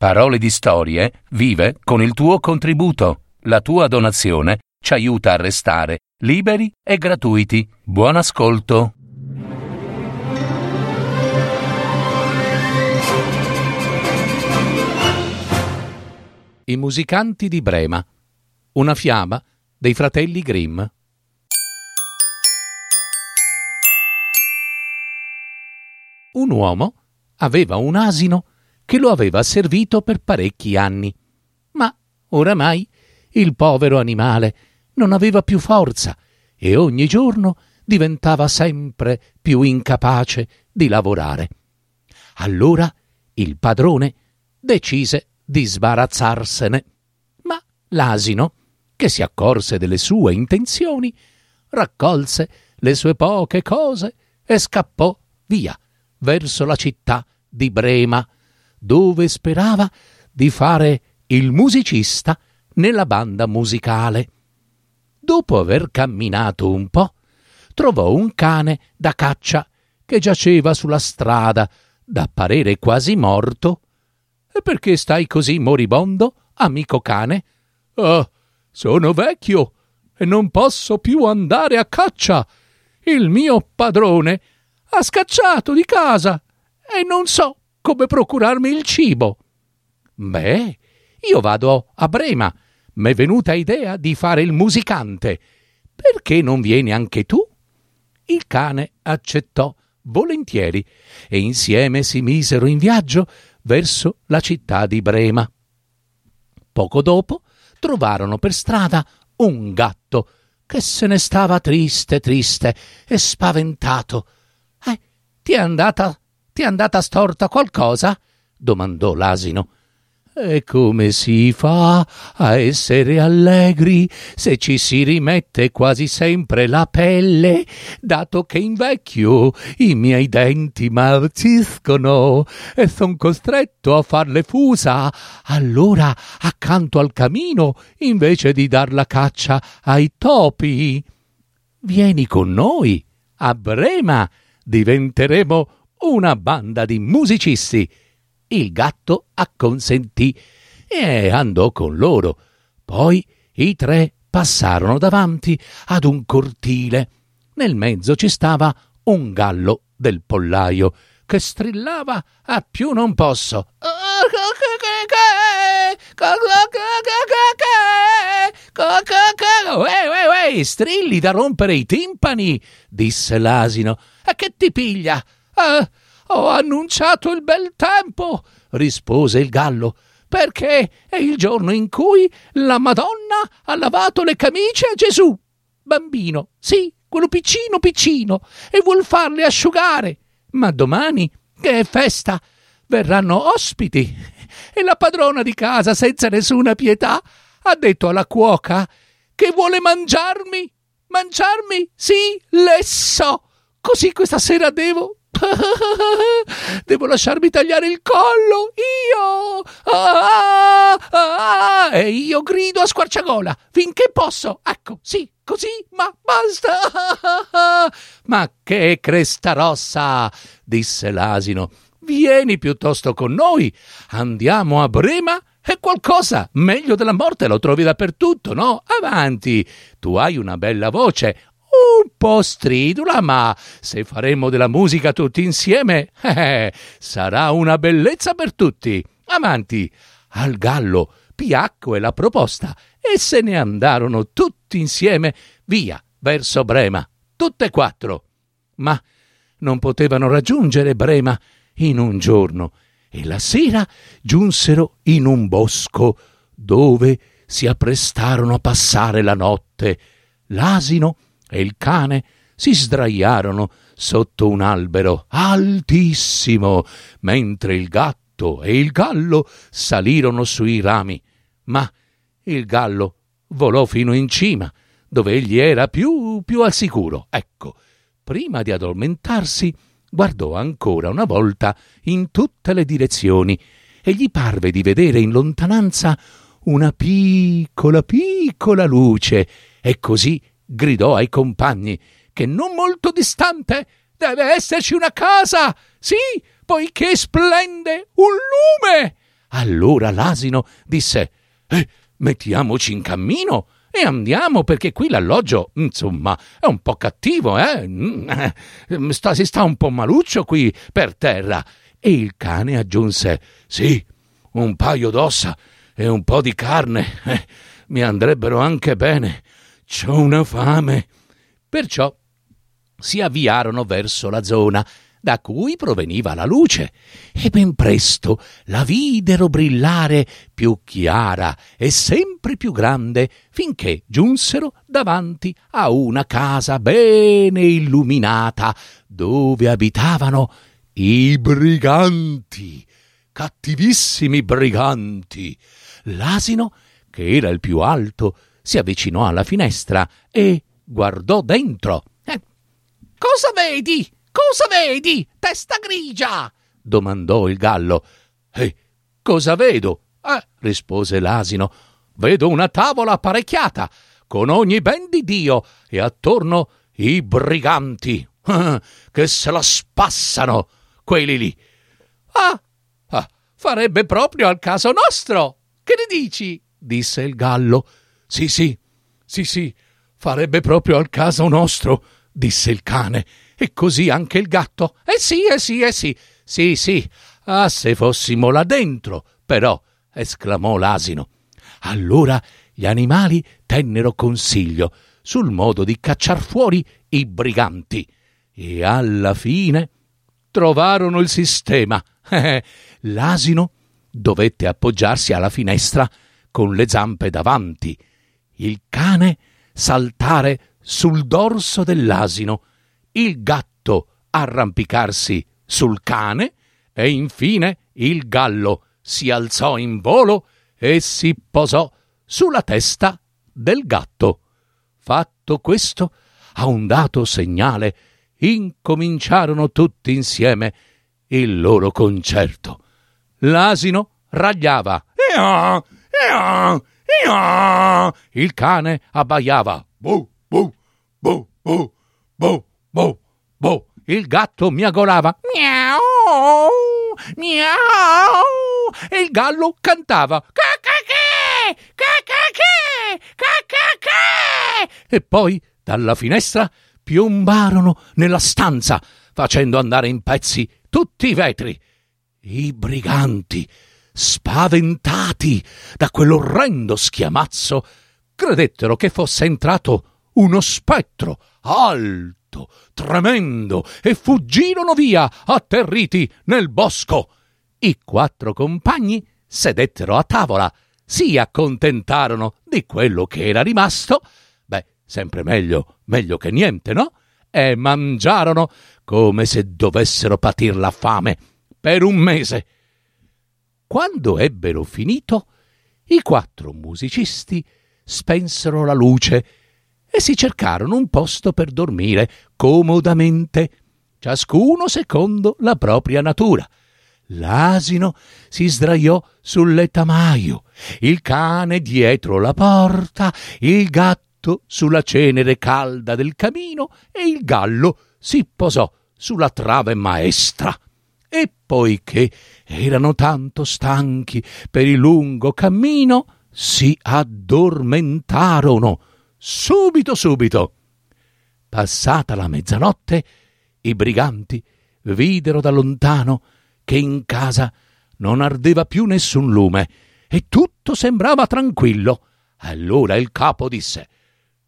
Parole di Storie vive con il tuo contributo. La tua donazione ci aiuta a restare liberi e gratuiti. Buon ascolto. I musicanti di Brema. Una fiaba dei fratelli Grimm. Un uomo aveva un asino che lo aveva servito per parecchi anni. Ma oramai il povero animale non aveva più forza e ogni giorno diventava sempre più incapace di lavorare. Allora il padrone decise di sbarazzarsene, ma l'asino, che si accorse delle sue intenzioni, raccolse le sue poche cose e scappò via verso la città di Brema dove sperava di fare il musicista nella banda musicale. Dopo aver camminato un po', trovò un cane da caccia che giaceva sulla strada, da parere quasi morto. E perché stai così moribondo, amico cane? Ah, sono vecchio e non posso più andare a caccia. Il mio padrone ha scacciato di casa e non so come procurarmi il cibo. Beh, io vado a Brema. M'è venuta idea di fare il musicante. Perché non vieni anche tu? Il cane accettò volentieri e insieme si misero in viaggio verso la città di Brema. Poco dopo trovarono per strada un gatto che se ne stava triste, triste e spaventato. Eh, ti è andata ti è andata storta qualcosa? domandò l'asino. E come si fa a essere allegri se ci si rimette quasi sempre la pelle, dato che invecchio i miei denti marciscono e son costretto a farle fusa. Allora, accanto al camino, invece di dar la caccia ai topi, vieni con noi a Brema, diventeremo una banda di musicisti. Il gatto acconsentì e andò con loro. Poi i tre passarono davanti ad un cortile. Nel mezzo ci stava un gallo del pollaio che strillava a più non posso. Strilli da rompere i timpani, disse l'asino. E che ti piglia? Eh, ho annunciato il bel tempo, rispose il gallo, perché è il giorno in cui la Madonna ha lavato le camicie a Gesù. Bambino, sì, quello piccino piccino, e vuol farle asciugare. Ma domani, che è festa, verranno ospiti. E la padrona di casa, senza nessuna pietà, ha detto alla cuoca che vuole mangiarmi. Mangiarmi? Sì, lesso. Così questa sera devo Devo lasciarmi tagliare il collo, io! Ah, ah, ah, e io grido a squarciagola finché posso. Ecco, sì, così, ma basta! ma che cresta rossa! disse l'asino. Vieni piuttosto con noi. Andiamo a Brema e qualcosa meglio della morte lo trovi dappertutto, no? Avanti. Tu hai una bella voce un po' stridula, ma se faremo della musica tutti insieme, eh, sarà una bellezza per tutti. Avanti! Al gallo piacque la proposta e se ne andarono tutti insieme via verso Brema, tutte e quattro. Ma non potevano raggiungere Brema in un giorno e la sera giunsero in un bosco dove si apprestarono a passare la notte. L'asino e il cane si sdraiarono sotto un albero altissimo, mentre il gatto e il gallo salirono sui rami. Ma il gallo volò fino in cima, dove egli era più, più al sicuro. Ecco, prima di addormentarsi, guardò ancora una volta in tutte le direzioni e gli parve di vedere in lontananza una piccola, piccola luce, e così gridò ai compagni che non molto distante deve esserci una casa. Sì, poiché splende un lume. Allora l'asino disse: eh, Mettiamoci in cammino e andiamo perché qui l'alloggio, insomma, è un po' cattivo, eh? Mm, eh sta, si sta un po' maluccio qui per terra. E il cane aggiunse: Sì, un paio d'ossa e un po' di carne eh, mi andrebbero anche bene. C'ho una fame. Perciò si avviarono verso la zona da cui proveniva la luce, e ben presto la videro brillare più chiara e sempre più grande, finché giunsero davanti a una casa bene illuminata, dove abitavano i briganti, cattivissimi briganti. L'asino, che era il più alto, si avvicinò alla finestra e guardò dentro. Eh, cosa vedi? Cosa vedi, testa grigia? domandò il gallo. Eh, cosa vedo? Eh, rispose l'asino. Vedo una tavola apparecchiata, con ogni ben di Dio, e attorno i briganti, che se la spassano, quelli lì. Ah, ah, farebbe proprio al caso nostro. Che ne dici? disse il gallo. Sì, sì, sì, sì, farebbe proprio al caso nostro, disse il cane e così anche il gatto. Eh sì, eh sì, eh sì. Sì, sì. Ah, se fossimo là dentro. Però, esclamò l'asino. Allora gli animali tennero consiglio sul modo di cacciar fuori i briganti e alla fine trovarono il sistema. L'asino dovette appoggiarsi alla finestra con le zampe davanti, il cane saltare sul dorso dell'asino il gatto arrampicarsi sul cane e infine il gallo si alzò in volo e si posò sulla testa del gatto. Fatto questo, a un dato segnale, incominciarono tutti insieme il loro concerto. L'asino ragliava. Ia, ia, Il cane abbaiava. Bu, bu, bu, bu, bu. Boh, boh, il gatto miagolava. Miau, miau. E il gallo cantava. Cacacè, cacacè, cacacè. E poi dalla finestra piombarono nella stanza, facendo andare in pezzi tutti i vetri. I briganti, spaventati da quell'orrendo schiamazzo, credettero che fosse entrato uno spettro alto tremendo, e fuggirono via, atterriti nel bosco. I quattro compagni sedettero a tavola, si accontentarono di quello che era rimasto, beh, sempre meglio, meglio che niente, no? E mangiarono come se dovessero patir la fame per un mese. Quando ebbero finito, i quattro musicisti spensero la luce e si cercarono un posto per dormire comodamente, ciascuno secondo la propria natura. L'asino si sdraiò sul letamaio, il cane dietro la porta, il gatto sulla cenere calda del camino e il gallo si posò sulla trave maestra. E poiché erano tanto stanchi per il lungo cammino, si addormentarono subito, subito. Passata la mezzanotte, i briganti videro da lontano che in casa non ardeva più nessun lume e tutto sembrava tranquillo. Allora il capo disse: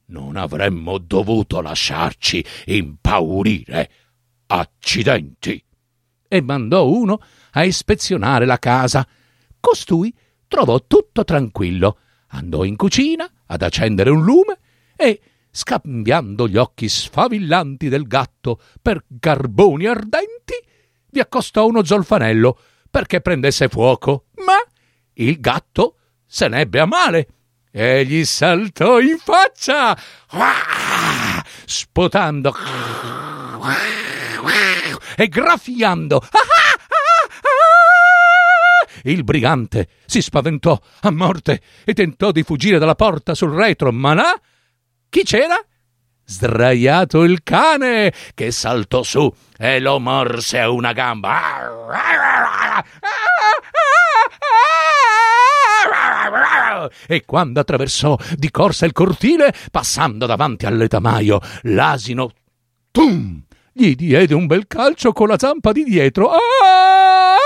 Non avremmo dovuto lasciarci impaurire. Accidenti! E mandò uno a ispezionare la casa. Costui trovò tutto tranquillo. Andò in cucina ad accendere un lume e, scambiando gli occhi sfavillanti del gatto per carboni ardenti, vi accostò uno zolfanello perché prendesse fuoco. Ma il gatto se n'ebbe a male e gli saltò in faccia, spotando e graffiando. Il brigante si spaventò a morte e tentò di fuggire dalla porta sul retro, ma là chi c'era? Sdraiato il cane che saltò su e lo morse a una gamba. E quando attraversò di corsa il cortile, passando davanti al letamaio, l'asino tum, gli diede un bel calcio con la zampa di dietro. Ah!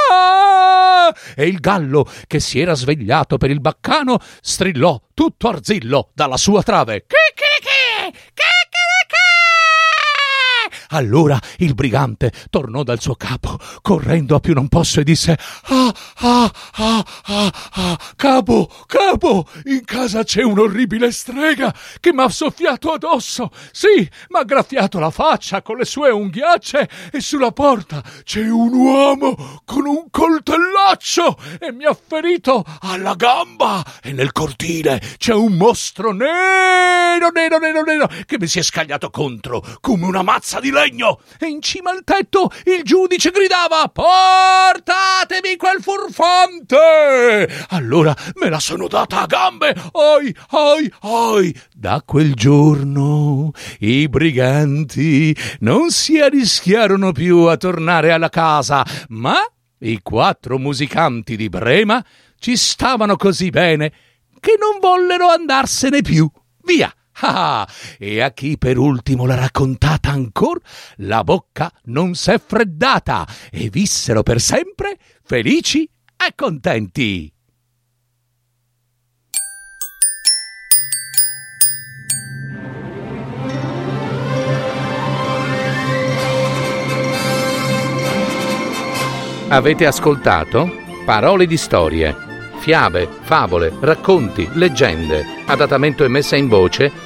E il gallo, che si era svegliato per il baccano, strillò tutto arzillo dalla sua trave. Chicchirichì! Allora il brigante tornò dal suo capo, correndo a più non posso, e disse: Ah, ah, ah, ah, ah, capo, capo, in casa c'è un'orribile strega che m'ha soffiato addosso. Sì, m'ha graffiato la faccia con le sue unghiacce, e sulla porta c'è un uomo con un coltellaccio e mi ha ferito alla gamba. E nel cortile c'è un mostro nero, nero, nero, nero, che mi si è scagliato contro come una mazza di legno. E in cima al tetto il giudice gridava portatemi quel furfante! Allora me la sono data a gambe. Oi oi oi. Da quel giorno i briganti non si arrischiarono più a tornare alla casa ma i quattro musicanti di Brema ci stavano così bene che non vollero andarsene più. Via Ah, e a chi per ultimo l'ha raccontata ancor, la bocca non s'è freddata e vissero per sempre felici e contenti. Avete ascoltato Parole di storie, fiabe, favole, racconti, leggende, adattamento e messa in voce